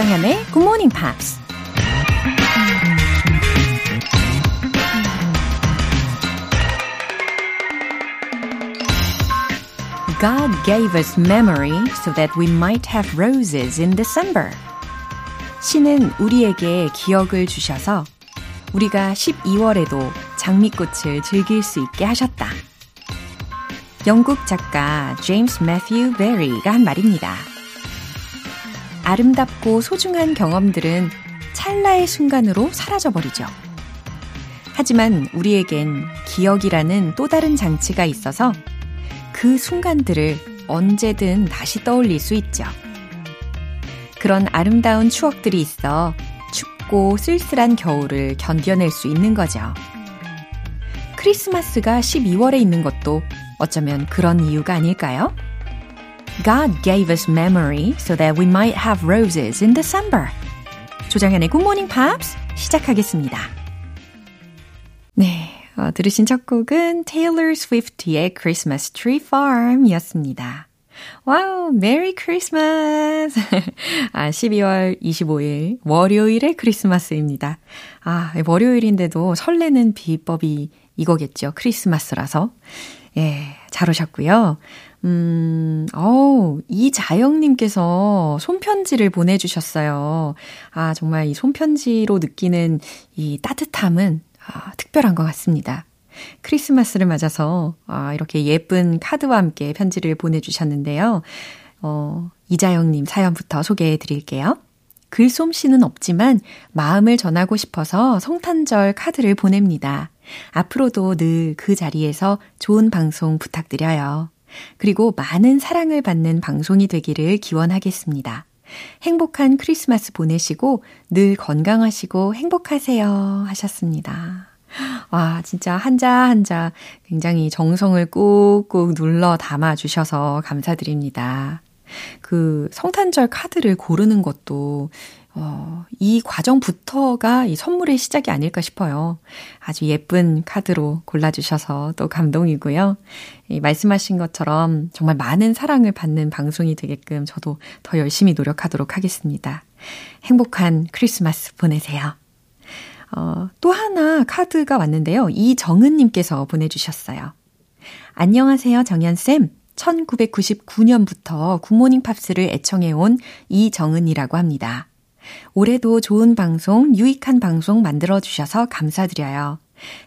조정현의 Good Morning Pops. God gave us memory so that we might have roses in December. 신은 우리에게 기억을 주셔서 우리가 12월에도 장미꽃을 즐길 수 있게 하셨다. 영국 작가 제임스 매튜 베리가 한 말입니다. 아름답고 소중한 경험들은 찰나의 순간으로 사라져버리죠. 하지만 우리에겐 기억이라는 또 다른 장치가 있어서 그 순간들을 언제든 다시 떠올릴 수 있죠. 그런 아름다운 추억들이 있어 춥고 쓸쓸한 겨울을 견뎌낼 수 있는 거죠. 크리스마스가 12월에 있는 것도 어쩌면 그런 이유가 아닐까요? God gave us memory so that we might have roses in December. 조정현의 Good Morning Pops 시작하겠습니다. 네, 어, 들으신 첫 곡은 Taylor Swift의 Christmas Tree Farm 이었습니다. Wow, Merry Christmas! 아, 12월 25일, 월요일의 크리스마스입니다. 아, 월요일인데도 설레는 비법이 이거겠죠. 크리스마스라서. 예, 잘 오셨고요. 음, 어우, 이자영님께서 손편지를 보내주셨어요. 아, 정말 이 손편지로 느끼는 이 따뜻함은 아, 특별한 것 같습니다. 크리스마스를 맞아서 아, 이렇게 예쁜 카드와 함께 편지를 보내주셨는데요. 어, 이자영님 사연부터 소개해 드릴게요. 글솜씨는 없지만 마음을 전하고 싶어서 성탄절 카드를 보냅니다. 앞으로도 늘 그 자리에서 좋은 방송 부탁드려요. 그리고 많은 사랑을 받는 방송이 되기를 기원하겠습니다. 행복한 크리스마스 보내시고 늘 건강하시고 행복하세요 하셨습니다. 와, 진짜 한자 한자 굉장히 정성을 꾹꾹 눌러 담아 주셔서 감사드립니다. 그 성탄절 카드를 고르는 것도 어, 이 과정부터가 이 선물의 시작이 아닐까 싶어요. 아주 예쁜 카드로 골라주셔서 또 감동이고요. 이 말씀하신 것처럼 정말 많은 사랑을 받는 방송이 되게끔 저도 더 열심히 노력하도록 하겠습니다. 행복한 크리스마스 보내세요. 어, 또 하나 카드가 왔는데요. 이정은님께서 보내주셨어요. 안녕하세요, 정연쌤. 1999년부터 굿모닝 팝스를 애청해온 이정은이라고 합니다. 올해도 좋은 방송, 유익한 방송 만들어주셔서 감사드려요.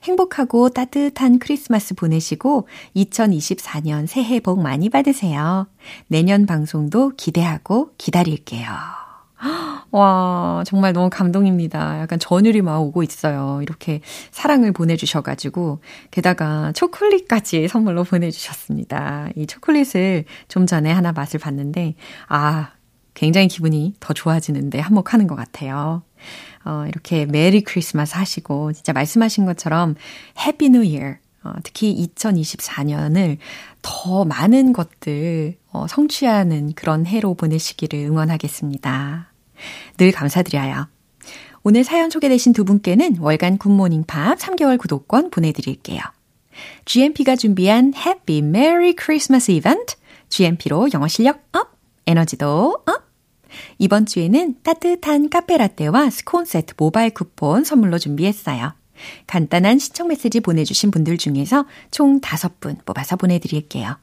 행복하고 따뜻한 크리스마스 보내시고 2024년 새해 복 많이 받으세요. 내년 방송도 기대하고 기다릴게요. 와, 정말 너무 감동입니다. 약간 전율이 막 오고 있어요. 이렇게 사랑을 보내주셔가지고, 게다가 초콜릿까지 선물로 보내주셨습니다. 이 초콜릿을 좀 전에 하나 맛을 봤는데, 아, 굉장히 기분이 더 좋아지는데 한몫하는 것 같아요. 어, 이렇게 메리 크리스마스 하시고, 진짜 말씀하신 것처럼 해피 뉴 이어, 어, 특히 2024년을 더 많은 것들 어, 성취하는 그런 해로 보내시기를 응원하겠습니다. 늘 감사드려요. 오늘 사연 소개되신 두 분께는 월간 굿모닝 팝 3개월 구독권 보내드릴게요. GMP가 준비한 Happy Merry Christmas 이벤트, GMP로 영어 실력 업, 에너지도 업! 이번 주에는 따뜻한 카페라떼와 스콘 세트 모바일 쿠폰 선물로 준비했어요. 간단한 시청 메시지 보내주신 분들 중에서 총 5분 뽑아서 보내드릴게요.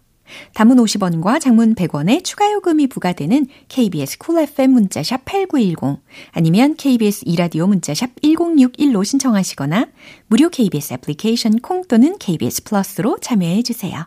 담은 50원과 장문 100원의 추가 요금이 부과되는 KBS 쿨 FM 문자샵 8910 아니면 KBS 이라디오 문자샵 1061로 신청하시거나 무료 KBS 애플리케이션 콩 또는 KBS 플러스로 참여해 주세요.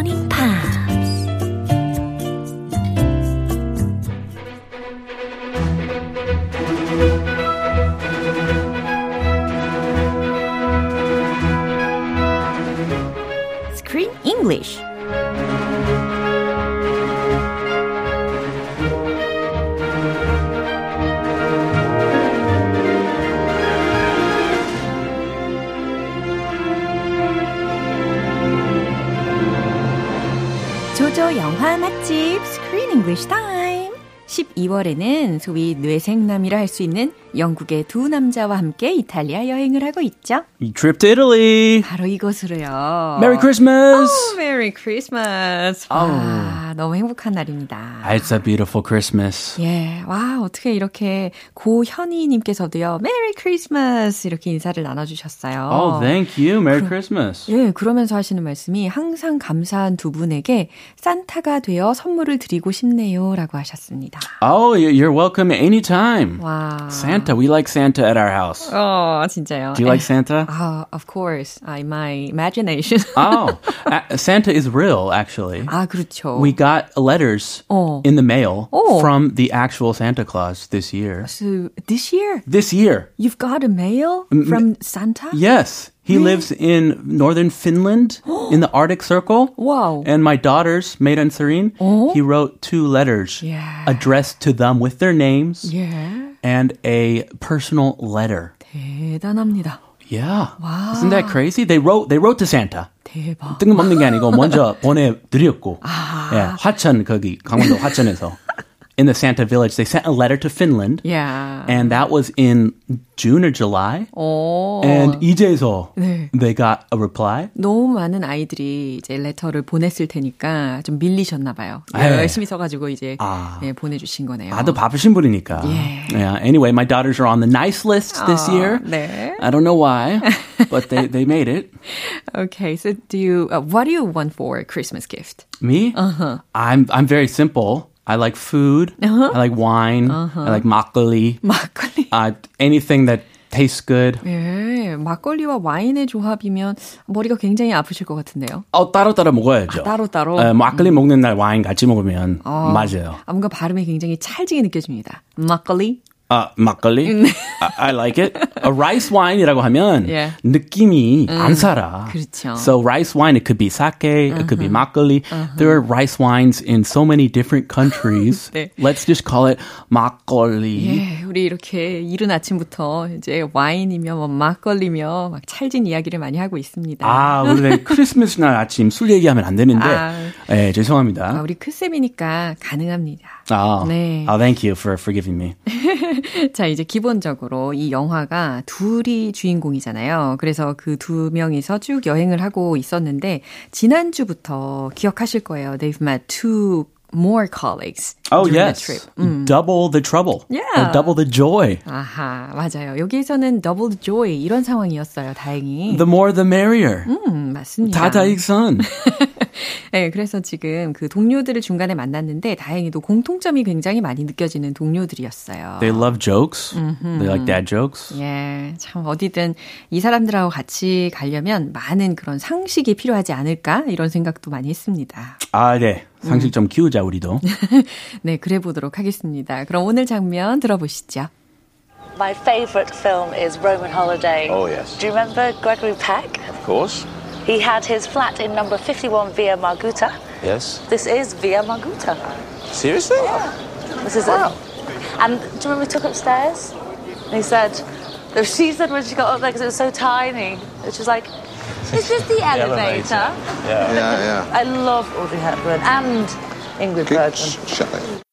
맛집 Screen English Time. 12월에는 소위 뇌생남이라 할 수 있는 영국의 두 남자와 함께 이탈리아 여행을 하고 있죠. Trip to Italy. 바로 이곳으로요. Merry Christmas. Oh, Merry Christmas. 와, 너무 행복한 날입니다. It's a beautiful Christmas. 예, 와, 어떻게 이렇게 고현희님께서도요, Merry Christmas 이렇게 인사를 나눠주셨어요. Oh, thank you. Merry Christmas. 예, 그러면서 하시는 말씀이 항상 감사한 두 분에게 산타가 되어 선물을 드리고 싶네요라고 하셨습니다. Oh, you're welcome anytime. 와. Santa, we like Santa at our house. 어, 진짜요. Do you like Santa? 아, of course. I, my imagination. oh, uh, Santa is real, actually. 아, 그렇죠. We got letters 어. in the mail Oh. from the actual Santa Claus this year. So, this year, This year. you've got a mail from Santa? Yes. He lives in northern Finland in the Arctic Circle. Wow. And my daughters, Maida and Serene, he wrote two letters Yeah. addressed to them with their names 예. and a personal letter. 대단합니다. Yeah. Isn't that crazy? They wrote they wrote to Santa. 대박. 뜬금없는 게 아니고 먼저 보내드렸고. 예, 화천 거기 강원도 화천에서 in the Santa village they sent a letter to Finland. 야. And that was in June or July. 오. And 이제서 네. they got a reply. 너무 많은 아이들이 이제 레터를 보냈을 테니까 좀 밀리셨나 봐요. 네. 열심히 써가지고 이제 아. 예, 보내주신 거네요. 다들 바쁘신 분이니까. 예. Yeah. Anyway, my daughters are on the nice list this 아, year. 네. I don't know why, but they, they made it. Okay, so do you, uh, what do you want for a Christmas gift? Me? Uh-huh. I'm I'm very simple. I like food. Uh-huh. I like wine. I like makgeolli. 막걸리. Uh, anything that tastes good. 예, 막걸리와 와인의 조합이면 머리가 굉장히 아프실 것 같은데요. 어 따로 따로 먹어야죠. 아, 따로따로? 에, 막걸리 먹는 날 와인 같이 먹으면 맞아요. 아, 뭔가 발음이 굉장히 찰지게 느껴집니다. 막걸리? 아 막걸리? I, I like it. A rice wine이라고 하면 예. 느낌이 안 살아. 그렇죠. So rice wine, it could be sake, it could be 막걸리. There are rice wines in so many different countries. 네. Let's just call it 막걸리. 예, 우리 이렇게 이른 아침부터 이제 와인이며 뭐 막걸리며 막 찰진 이야기를 많이 하고 있습니다. 아, 우리 크리스마스 날 아침 술 얘기하면 안 되는데. 아. 예, 죄송합니다. 아, 우리 크쌤이니까 가능합니다. 아, 네. 아, thank you for forgiving me. 자, 이제 기본적으로 이 영화가 둘이 주인공이잖아요. 그래서 그 두 명이서 쭉 여행을 하고 있었는데, 지난주부터 기억하실 거예요. They've met two more colleagues Oh, during yes. the trip. Double the trouble. Yeah. Double the joy. 아하, 맞아요. 여기에서는 double joy 이런 상황이었어요. 다행히. The more the merrier. 음, 맞습니다. 다다익선. 네, 그래서 지금 그 동료들을 중간에 만났는데 다행히도 공통점이 굉장히 많이 느껴지는 동료들이었어요. They love jokes. They like dad jokes. 예, 참 어디든 이 사람들하고 같이 가려면 많은 그런 상식이 필요하지 않을까 이런 생각도 많이 했습니다. 아, 네. 상식 좀 키우자, 우리도. 네, 그래 보도록 하겠습니다. 그럼 오늘 장면 들어보시죠. My favourite film is Roman Holiday. Oh, yes. Do you remember Gregory Peck? Of course. He had his flat in number 51 Via Margutta. Yes. This is Via Margutta. Seriously? Yeah. This is it. And do you remember we took upstairs? And he said, no, she said when she got up there because it was so tiny, and she was like, is this the elevator? Yeah. Yeah, yeah. I love Audrey Hepburn and Ingrid yeah. Bergman. Shut it.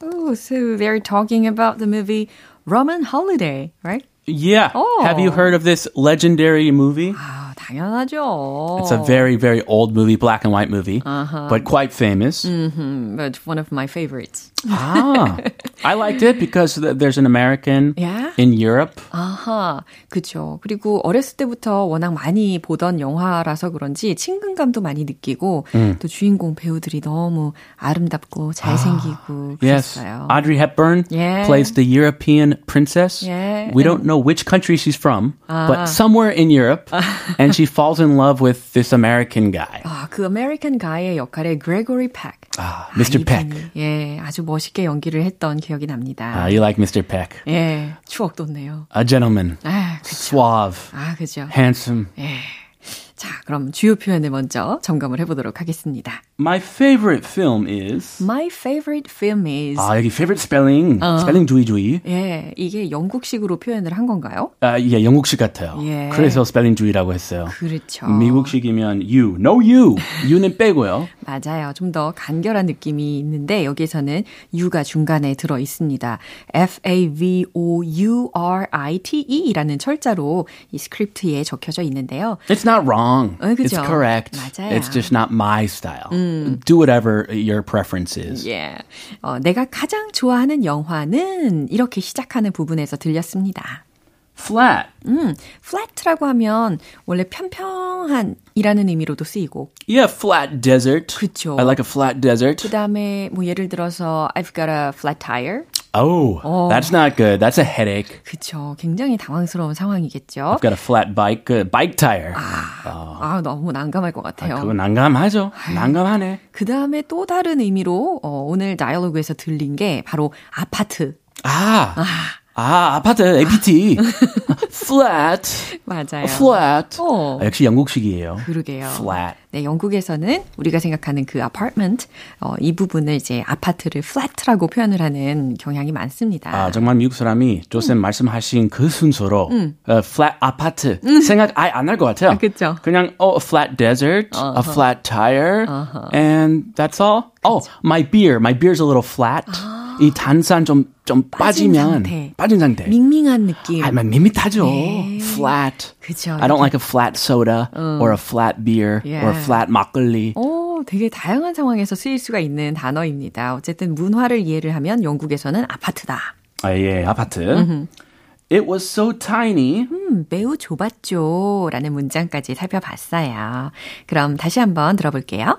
Oh, so they're talking about the movie Roman Holiday, right? Yeah. Oh. Have you heard of this legendary movie? 아, 당연하죠. It's a very, very old movie, black and white movie, but quite famous. Mm, but one of my favorites. ah, I liked it because th- there's an American Yeah? in Europe. 아하, 그죠. 그리고 어렸을 때부터 워낙 많이 보던 영화라서 그런지 친근감도 많이 느끼고 또 주인공 배우들이 너무 아름답고 잘생기고 Yes, 그랬어요. Audrey Hepburn Yeah. plays the European princess. Yeah. We don't know which country she's from, but somewhere in Europe, and she falls in love with this American guy. 아, 그 아메리칸 가이의 역할의 Gregory Peck. Ah, Mr. Peck. 이분이, 예, 아주 멋있게 연기를 했던 기억이 납니다. Ah, you like Mr. Peck? 예, 추억 돋네요. A gentleman, 아, 그죠. suave, 아, 그죠. handsome. 예. 자, 그럼 주요 표현을 먼저 점검을 해보도록 하겠습니다. My favorite film is. My favorite film is. 아, 여기 favorite spelling. 어. 스펠링 주의 주의. 예, 이게 영국식으로 표현을 한 건가요? 아, 예, 영국식 같아요. 예. 그래서 스펠링 주의라고 했어요. 그렇죠. 미국식이면 you, no you. you는 빼고요. 맞아요. 좀 더 간결한 느낌이 있는데 여기서는 you가 중간에 들어 있습니다. F-A-V-O-U-R-I-T-E라는 철자로 이 스크립트에 적혀져 있는데요. It's not wrong. 어, 그죠? It's correct. 맞아요. It's just not my style. 음. Do whatever your preference is. Yeah. 어, 내가 가장 좋아하는 영화는 이렇게 시작하는 부분에서 들렸습니다. flat. 음, flat라고 하면 원래 평평한이라는 의미로도 쓰이고. Yeah, flat desert. 그렇죠. I like a flat desert. 그다음에 뭐 예를 들어서 I've got a flat tire. Oh, oh. that's not good. That's a headache. 그렇죠. 굉장히 당황스러운 상황이겠죠. I've got a flat bike, uh, bike tire. 아, 어. 아, 너무 난감할 것 같아요. 아, 그거 난감하죠. 난감하네. 그 다음에 또 다른 의미로 어, 오늘 다이얼로그에서 들린 게 바로 아파트. 아. 아. 아, 아파트, APT. flat. 맞아요. flat. 어. 아, 역시 영국식이에요. 그러게요. flat. 네, 영국에서는 우리가 생각하는 그 apartment, 어, 이 부분을 이제 아파트를 flat라고 표현을 하는 경향이 많습니다. 아, 정말 미국 사람이 조쌤 음. 말씀하신 그 순서로 음. 어, flat 아파트 음. 생각 아예 안 할 것 같아요. 그렇죠. 그냥 oh, a flat desert, uh-huh. a flat tire, uh-huh. and that's all. 그쵸. Oh, my beer, my beer's a little flat. 아. 이 단산 좀, 좀 빠진 빠지면 상태. 빠진 상태. 밍밍한 느낌. 아, 밋밋하죠. 네. Flat. 그죠. I don't like a flat soda 음. or a flat beer yeah. or a flat 막걸리. 오, 되게 다양한 상황에서 쓰일 수가 있는 단어입니다. 어쨌든 문화를 이해를 하면 영국에서는 아파트다. 아, 예, 아파트. 음흠. It was so tiny. 음, 매우 좁았죠. 라는 문장까지 살펴봤어요. 그럼 다시 한번 들어볼게요.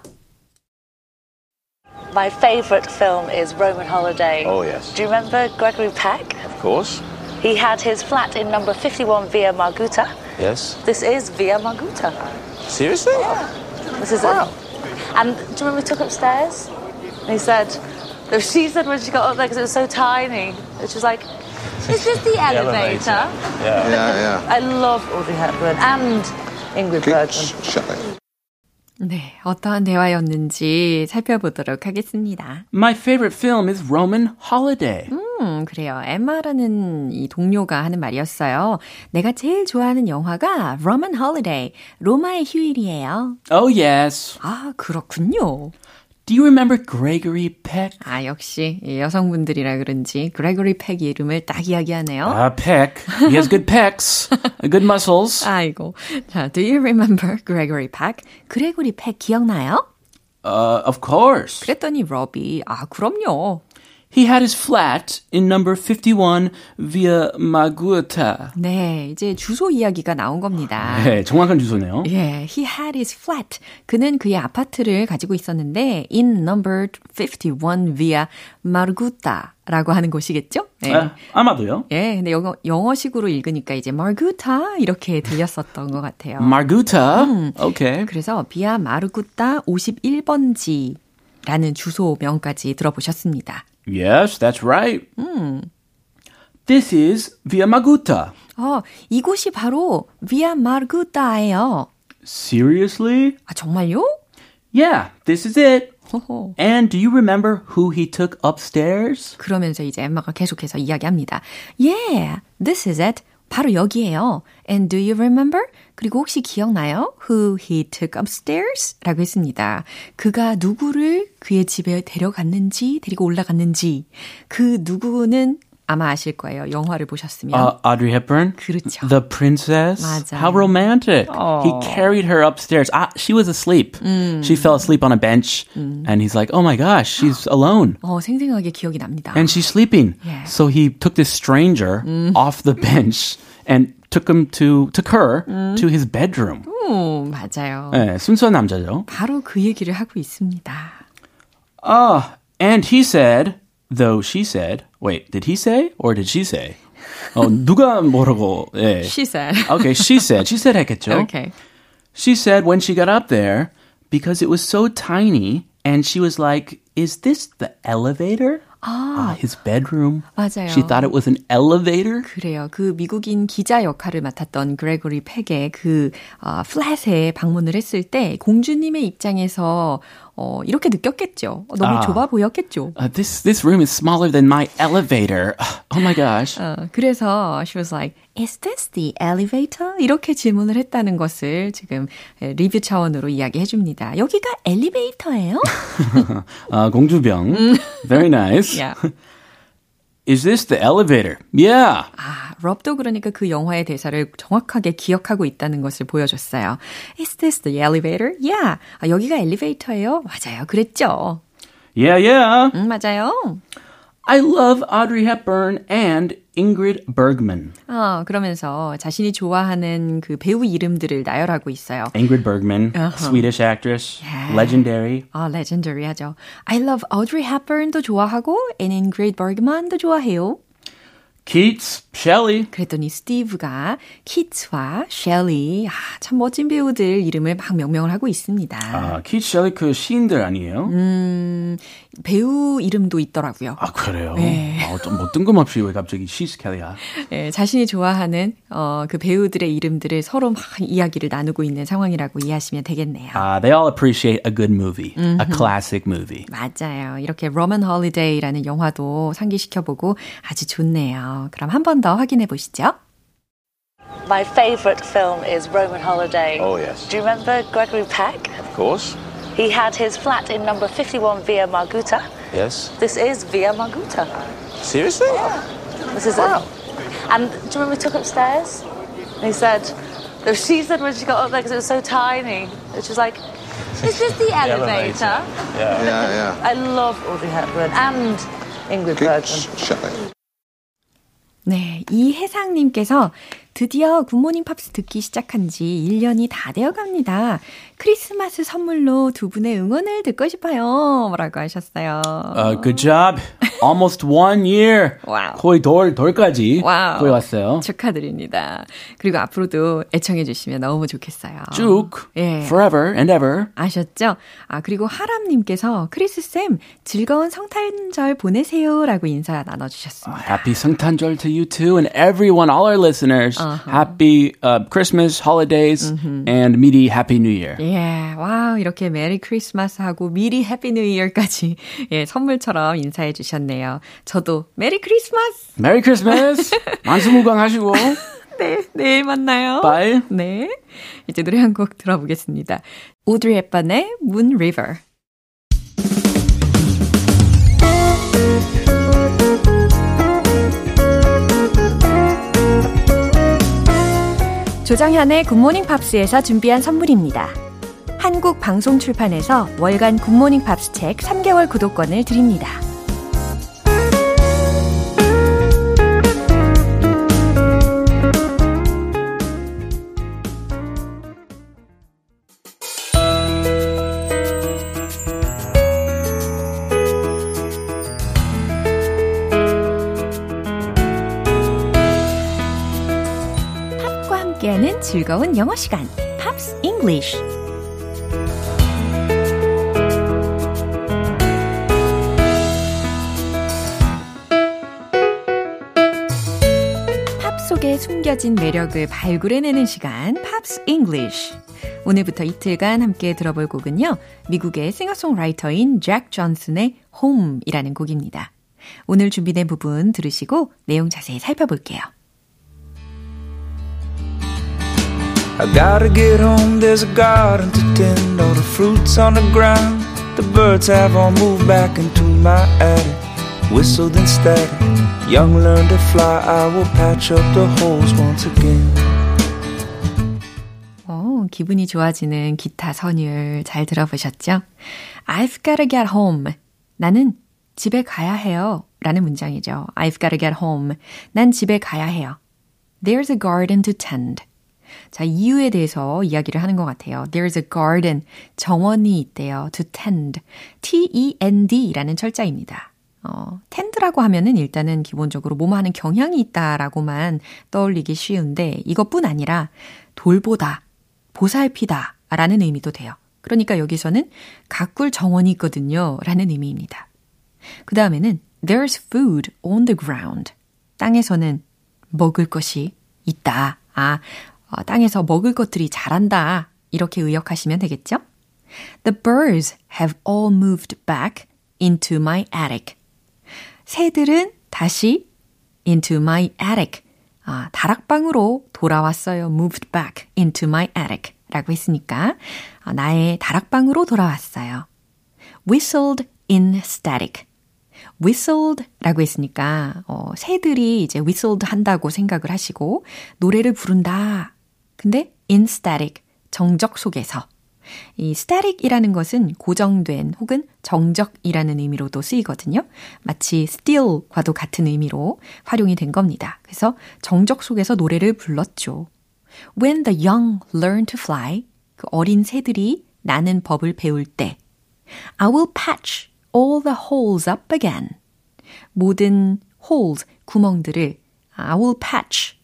My favourite film is Roman Holiday. Oh, yes. Do you remember Gregory Peck? Of course. He had his flat in number 51 Via Marguta. Yes. This is Via Marguta. Seriously? Yeah. This is wow. it. And do you remember we took upstairs? And he said, she said when she got up there because it was so tiny, she was like, is this the, the elevator? elevator? Yeah. yeah, yeah. I love Audrey Hepburn and Ingrid Bergman. Shut it. 네, 어떠한 대화였는지 살펴보도록 하겠습니다. My favorite film is Roman Holiday. 음, 그래요. 엠마라는 이 동료가 하는 말이었어요. 내가 제일 좋아하는 영화가 Roman Holiday, 로마의 휴일이에요. Oh, yes. 아, 그렇군요. Do you remember Gregory Peck? 아, 역시 여성분들이라 그런지 Gregory Peck 이름을 딱 이야기하네요. 아, Peck. He has good pecs, good muscles. 아이고. 자, do you remember Gregory Peck? 그레고리 팩 기억나요? Uh, of course. 그랬더니 로비, 아, 그럼요. He had his flat in number 51 via Maguata. 네, 이제 주소 이야기가 나온 겁니다. 네, 정확한 주소네요. 예, he had his flat. 그는 그의 아파트를 가지고 있었는데 in number 51 via Marguta. 라고 하는 곳이겠죠? 네. 아, 아마도요. 예, 근데 영어, 영어식으로 읽으니까 이제 Marguta 이렇게 들렸었던 것 같아요. Marguta? 음, 오케이. Okay. 그래서 비아 마르구타 51번지 라는 주소명까지 들어보셨습니다. Yes, that's right. 음. This is Via Marguta. 어, 이곳이 바로 Via Marguta예요. Seriously? 아, 정말요? Yeah, this is it. And do you remember who he took upstairs? 그러면서 이제 엠마가 계속해서 이야기합니다. Yeah, this is it. 바로 여기에요. And do you remember? 그리고 혹시 기억나요? Who he took upstairs? 라고 했습니다. 그가 누구를 그의 집에 데려갔는지, 데리고 올라갔는지, 그 누구는 아마 아실 거예요. 영화를 보셨으면. Uh, Audrey Hepburn. 그렇죠. The Princess. 맞아요. How romantic. Oh. He carried her upstairs. Ah, she was asleep. 음. She fell asleep on a bench. 음. And he's like, oh my gosh, she's alone. 어, 생생하게 기억이 납니다. And she's sleeping. Yeah. So he took this stranger 음. off the bench and took him to, took her 음. to his bedroom. 오, 맞아요. 네, 순수한 남자죠. 바로 그 얘기를 하고 있습니다. Ah, uh, and he said, though she said, wait, did he say or did she say? 어, 누가 뭐라고, 예. She said. Okay, she said. She said 했겠죠. Okay. She said when she got up there, because it was so tiny, and she was like, is this the elevator? 아, his bedroom. 맞아요. She thought it was an elevator. 그래요. 그 미국인 기자 역할을 맡았던 그레고리 팩의 그 어, 플랫에 방문을 했을 때 공주님의 입장에서 어, 이렇게 느꼈겠죠. 너무 아. 좁아 보였겠죠. Uh, this this room is smaller than my elevator. Oh my gosh. 어, 그래서 she was like, is this the elevator? 이렇게 질문을 했다는 것을 지금 리뷰 차원으로 이야기해 줍니다. 여기가 엘리베이터예요? 아, 공주병. Very nice. yeah. Is this the elevator? Yeah. 아, 럽도 그러니까 그 영화의 대사를 정확하게 기억하고 있다는 것을 보여줬어요. Is this the elevator? Yeah. 아, 여기가 엘리베이터예요? 맞아요. 그랬죠. Yeah, yeah. 음, 맞아요. I love Audrey Hepburn and Ingrid Bergman. 어, 그러면서 자신이 좋아하는 그 배우 이름들을 나열하고 있어요. Ingrid Bergman, Swedish actress, legendary. 아, legendary하죠. I love Audrey Hepburn도 좋아하고 and Ingrid Bergman도 좋아해요. Keats, Shelley. 그랬더니 스티브가 키츠와 셸리, 아, 참 멋진 배우들 이름을 막 명명을 하고 있습니다. 아, Keats, Shelley 그 시인들 아니에요? 음, 배우 이름도 있더라고요. 아, 그래요? 네. 아, 어떤 뭐 뜬금없이 왜 갑자기 She's Kelly야? 예, 자신이 좋아하는 어, 그 배우들의 이름들을 서로 막 이야기를 나누고 있는 상황이라고 이해하시면 되겠네요. Uh, they all appreciate a good movie, a classic movie. 맞아요. 이렇게 로먼 홀리데이라는 영화도 상기시켜보고 아주 좋네요. 그럼 한 번 더 확인해 보시죠. My favourite film is Roman Holiday. Oh, yes. Do you remember Gregory Peck? Of course. He had his flat in number 51 Via Marguta. Yes. This is Via Marguta. Seriously? This is it. And do you remember we took upstairs? And he said, she said when she got up there because it was so tiny, and she was like, is this the elevator? Yeah, yeah. I love Audrey Hepburn and Ingrid Okay, Bergman. sh- shut it. 네, 이혜상님께서 드디어 굿모닝 팝스 듣기 시작한 지 1년이 다 되어 갑니다. 크리스마스 선물로 두 분의 응원을 듣고 싶어요. 뭐라고 하셨어요. Uh, good job. Almost one year. 와우. 거의 돌, 돌까지. 와우. 거의 왔어요. 축하드립니다. 그리고 앞으로도 애청해 주시면 너무 좋겠어요. 쭉. 예. Forever and ever. 아셨죠? 아, 그리고 하람님께서 크리스쌤 즐거운 성탄절 보내세요 라고 인사 나눠주셨습니다. Happy 성탄절 to you too and everyone, all our listeners. Happy uh, Christmas, holidays, and 미리 Happy New Year. 예, 와우, 이렇게 메리 크리스마스 하고 미리 해피 뉴 이어까지 예, 선물처럼 인사해 주셨네요. 저도 메리 크리스마스! Merry Christmas. 만수무강 하시고. 네, 내일 만나요. Bye. 네. 이제 노래 한 곡 들어보겠습니다. 오드리 헵번의 Moon River. 조정현의 굿모닝 팝스에서 준비한 선물입니다. 한국 방송 출판에서 월간 굿모닝 팝스 책 3개월 구독권을 드립니다. 즐거운 영어 시간, 팝스 숨겨진 매력을 발굴해내는 시간, 팝스 잉글리쉬. 오늘부터 이틀간 함께 들어볼 곡은요, 미국의 싱어송라이터인 잭 존슨의 홈이라는 곡입니다. 오늘 준비된 부분 들으시고 내용 자세히 살펴볼게요. I gotta get home, there's a garden to tend, all the fruits on the ground. The birds have all moved back into my attic. Whistled static, young learn to fly, I will patch up the holes once again. 오, 기분이 좋아지는 기타 선율 잘 들어보셨죠? I've gotta get home. 나는 집에 가야 해요. 라는 문장이죠. I've gotta get home. 난 집에 가야 해요. There's a garden to tend. 자, 이유에 대해서 이야기를 하는 것 같아요. There's a garden. 정원이 있대요. To tend. T-E-N-D 라는 철자입니다. 어, tend라고 하면은 일단은 기본적으로 뭐뭐 하는 경향이 있다라고만 떠올리기 쉬운데 이것뿐 아니라 돌보다, 보살피다 라는 의미도 돼요. 그러니까 여기서는 가꿀 정원이 있거든요 라는 의미입니다. 그 다음에는 There's food on the ground. 땅에서는 먹을 것이 있다. 아, 어, 땅에서 먹을 것들이 자란다. 이렇게 의역하시면 되겠죠? The birds have all moved back into my attic. 새들은 다시 into my attic. 아, 다락방으로 돌아왔어요. moved back into my attic. 라고 했으니까 아, 나의 다락방으로 돌아왔어요. whistled in static. whistled 라고 했으니까 어, 새들이 이제 whistled 한다고 생각을 하시고 노래를 부른다. 근데 in static 정적 속에서 이 static이라는 것은 고정된 혹은 정적이라는 의미로도 쓰이거든요. 마치 still과도 같은 의미로 활용이 된 겁니다. 그래서 정적 속에서 노래를 불렀죠. When the young learn to fly, 그 어린 새들이 나는 법을 배울 때, I will patch all the holes up again. 모든 holes, 구멍들을 I will patch.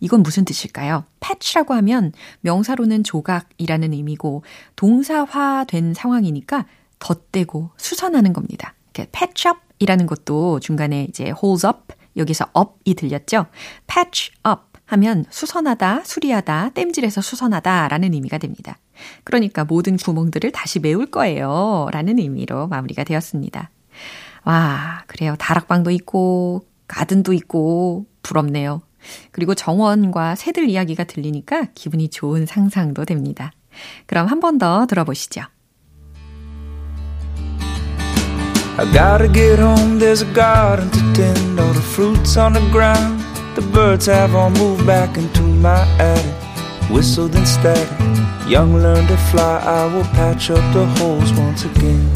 이건 무슨 뜻일까요? patch라고 하면 명사로는 조각이라는 의미고 동사화된 상황이니까 덧대고 수선하는 겁니다. patch up 이라는 것도 중간에 이제 holes up 여기서 up이 들렸죠? patch up 하면 수선하다, 수리하다, 땜질해서 수선하다 라는 의미가 됩니다. 그러니까 모든 구멍들을 다시 메울 거예요. 라는 의미로 마무리가 되었습니다. 와, 그래요. 다락방도 있고, 가든도 있고, 부럽네요. 그리고 정원과 새들 이야기가 들리니까 기분이 좋은 상상도 됩니다. 그럼 한 번 더 들어보시죠. I gotta get home, there's a garden to tend, all the fruits on the ground. The birds have all moved back into my attic. Whistled instead. Young learn to fly. I will patch up the holes once again.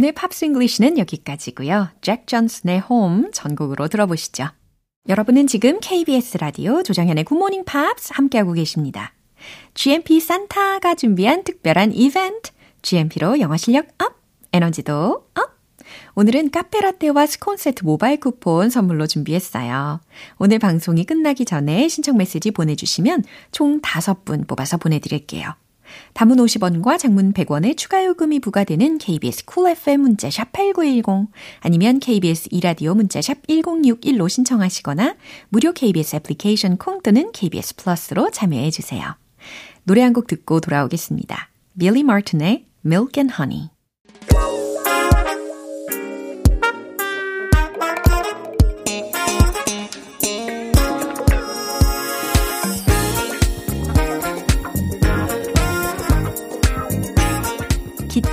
네, 오늘 팝스 잉글리시는 여기까지고요. 잭 존슨의 홈 전곡으로 들어보시죠. 여러분은 지금 KBS 라디오 조정현의 굿모닝 팝스 함께하고 계십니다. GMP 산타가 준비한 특별한 이벤트, GMP로 영어 실력 업, 에너지도 업! 오늘은 카페라떼와 스콘 세트 모바일 쿠폰 선물로 준비했어요. 오늘 방송이 끝나기 전에 신청 메시지 보내주시면 총 5분 뽑아서 보내드릴게요. 담은 50원과 장문 100원의 추가 요금이 부과되는 KBS 쿨 FM 문자샵 8910 아니면 KBS 이라디오 문자샵 1061로 신청하시거나 무료 KBS 애플리케이션 콩 또는 KBS 플러스로 참여해 주세요. 노래 한 곡 듣고 돌아오겠습니다. 빌리 마틴의 Milk and Honey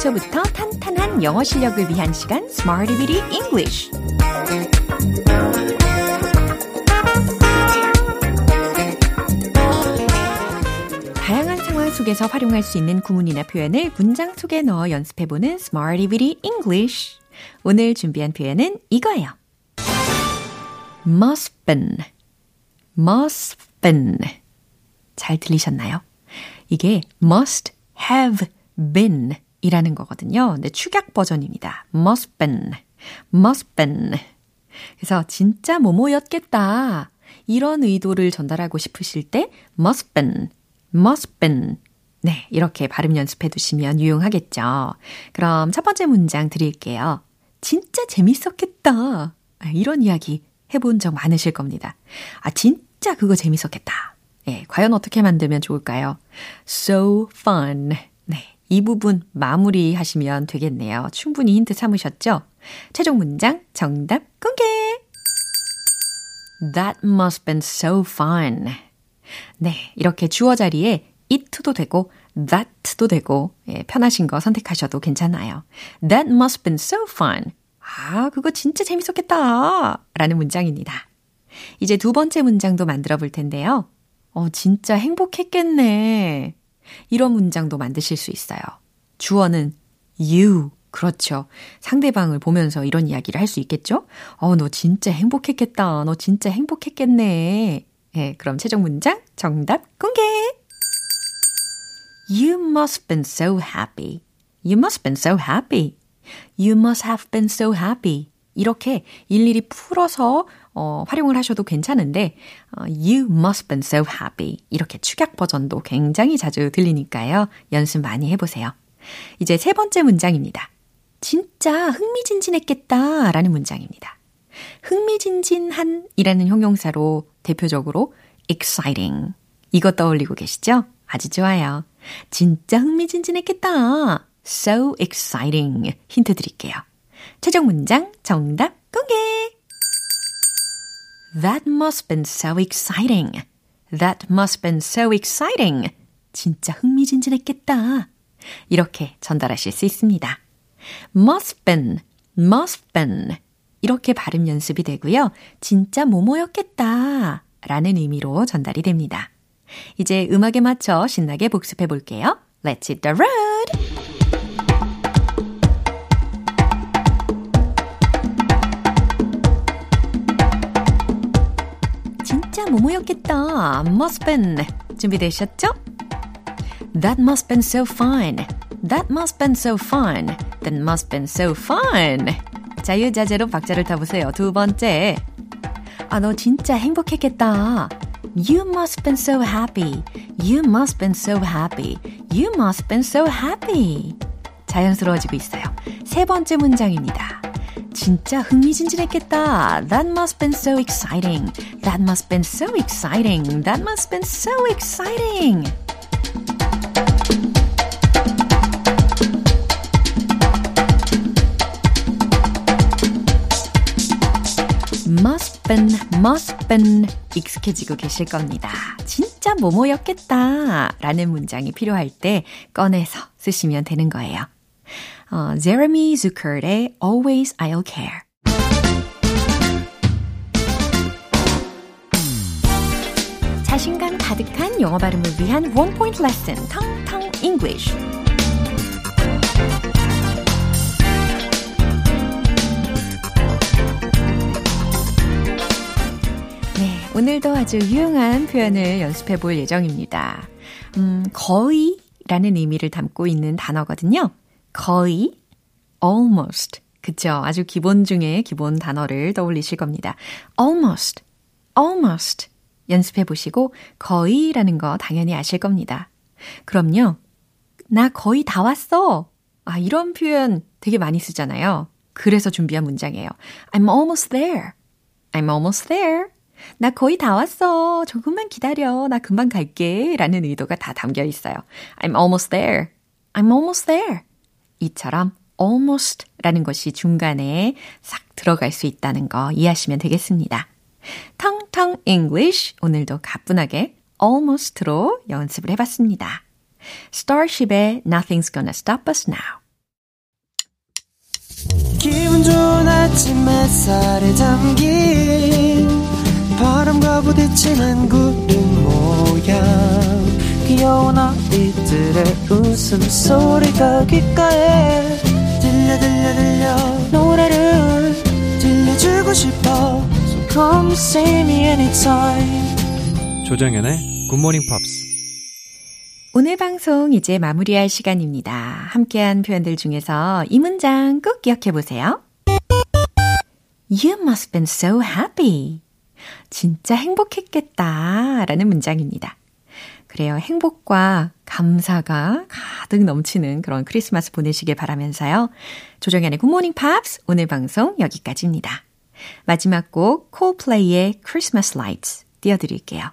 기초부터 탄탄한 영어 실력을 위한 시간 Smarty Bitty English. 다양한 상황 속에서 활용할 수 있는 구문이나 표현을 문장 속에 넣어 연습해보는 Smarty Bitty English. 오늘 준비한 표현은 이거예요. must been 잘 들리셨나요? 이게 must have been 이라는 거거든요. 근데 축약 버전입니다. must been, must been. 그래서 진짜 뭐뭐였겠다. 이런 의도를 전달하고 싶으실 때 must been, must been. 네, 이렇게 발음 연습해 두시면 유용하겠죠. 그럼 첫 번째 문장 드릴게요. 진짜 재밌었겠다. 이런 이야기 해본 적 많으실 겁니다. 아, 진짜 그거 재밌었겠다. 예, 과연 어떻게 만들면 좋을까요? So fun. 네. 이 부분 마무리하시면 되겠네요. 충분히 힌트 삼으셨죠? 최종 문장 정답 공개! That must been so fun. 네, 이렇게 주어 자리에 it도 되고 that도 되고 예, 편하신 거 선택하셔도 괜찮아요. That must been so fun. 아, 그거 진짜 재밌었겠다. 라는 문장입니다. 이제 두 번째 문장도 만들어 볼 텐데요. 어, 진짜 행복했겠네. 이런 문장도 만드실 수 있어요. 주어는 you. 그렇죠. 상대방을 보면서 이런 이야기를 할 수 있겠죠? 어, 너 진짜 행복했겠다. 너 진짜 행복했겠네. 예, 그럼 최종 문장 정답 공개! You must been so happy. You must been so happy. You must have been so happy. 이렇게 일일이 풀어서 어, 활용을 하셔도 괜찮은데 어, You must been so happy 이렇게 축약 버전도 굉장히 자주 들리니까요. 연습 많이 해보세요. 이제 세 번째 문장입니다. 진짜 흥미진진했겠다 라는 문장입니다. 흥미진진한 이라는 형용사로 대표적으로 exciting 이거 떠올리고 계시죠? 아주 좋아요. 진짜 흥미진진했겠다. so exciting. 힌트 드릴게요. 최종 문장 정답 공개! That must been so exciting. That must been so exciting. 진짜 흥미진진했겠다. 이렇게 전달하실 수 있습니다. must been, must been. 이렇게 발음 연습이 되고요. 진짜 뭐뭐였겠다. 라는 의미로 전달이 됩니다. 이제 음악에 맞춰 신나게 복습해 볼게요. Let's hit the road! 모모였겠다. must been. 준비되셨죠? That must been so fun. That must been so fun. That must been so fun. 자유자재로 박자를 타보세요. 두 번째. 아, 너 진짜 행복했겠다. You must been so happy. You must been so happy. You must been so happy. 자연스러워지고 있어요. 세 번째 문장입니다. 진짜 흥미진진했겠다. That must been so exciting. That must been so exciting. That must been so exciting. must been, must been 익숙해지고 계실 겁니다. 진짜 뭐뭐였겠다 라는 문장이 필요할 때 꺼내서 쓰시면 되는 거예요. 어, Jeremy Zucker의 Always I'll Care. 자신감 가득한 영어 발음을 위한 원 포인트 레슨 텅텅 English. 네, 오늘도 아주 유용한 표현을 연습해 볼 예정입니다. 음, 거의 라는 의미를 담고 있는 단어거든요. 거의, almost. 그쵸. 아주 기본 중에 기본 단어를 떠올리실 겁니다. almost, almost. 연습해 보시고 거의라는 거 당연히 아실 겁니다. 그럼요. 나 거의 다 왔어. 아, 이런 표현 되게 많이 쓰잖아요. 그래서 준비한 문장이에요. I'm almost there. I'm almost there. 나 거의 다 왔어. 조금만 기다려. 나 금방 갈게. 라는 의도가 다 담겨 있어요. I'm almost there. I'm almost there. 이처럼 almost 라는 것이 중간에 싹 들어갈 수 있다는 거 이해하시면 되겠습니다. 텅텅 English 오늘도 가뿐하게 almost로 연습을 해봤습니다. Starship의 Nothing's Gonna Stop Us Now 기분 좋은 아침 햇살에 담긴 바람과 부딪히는 구름 모양 귀여운 아 이들의 웃음소리가 귓가에 들려 들려 들려 노래를 들려주고 싶어 So come see me anytime 조정연의 굿모닝 팝스 오늘 방송 이제 마무리할 시간입니다. 함께한 표현들 중에서 이 문장 꼭 기억해 보세요. You must been so happy. 진짜 행복했겠다. 라는 문장입니다. 그래요. 행복과 감사가 가득 넘치는 그런 크리스마스 보내시길 바라면서요. 조정현의 굿모닝 팝스 오늘 방송 여기까지입니다. 마지막 곡 콜플레이의 Christmas Lights 띄워드릴게요.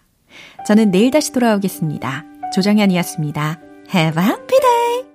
저는 내일 다시 돌아오겠습니다. 조정현이었습니다. Have a happy day!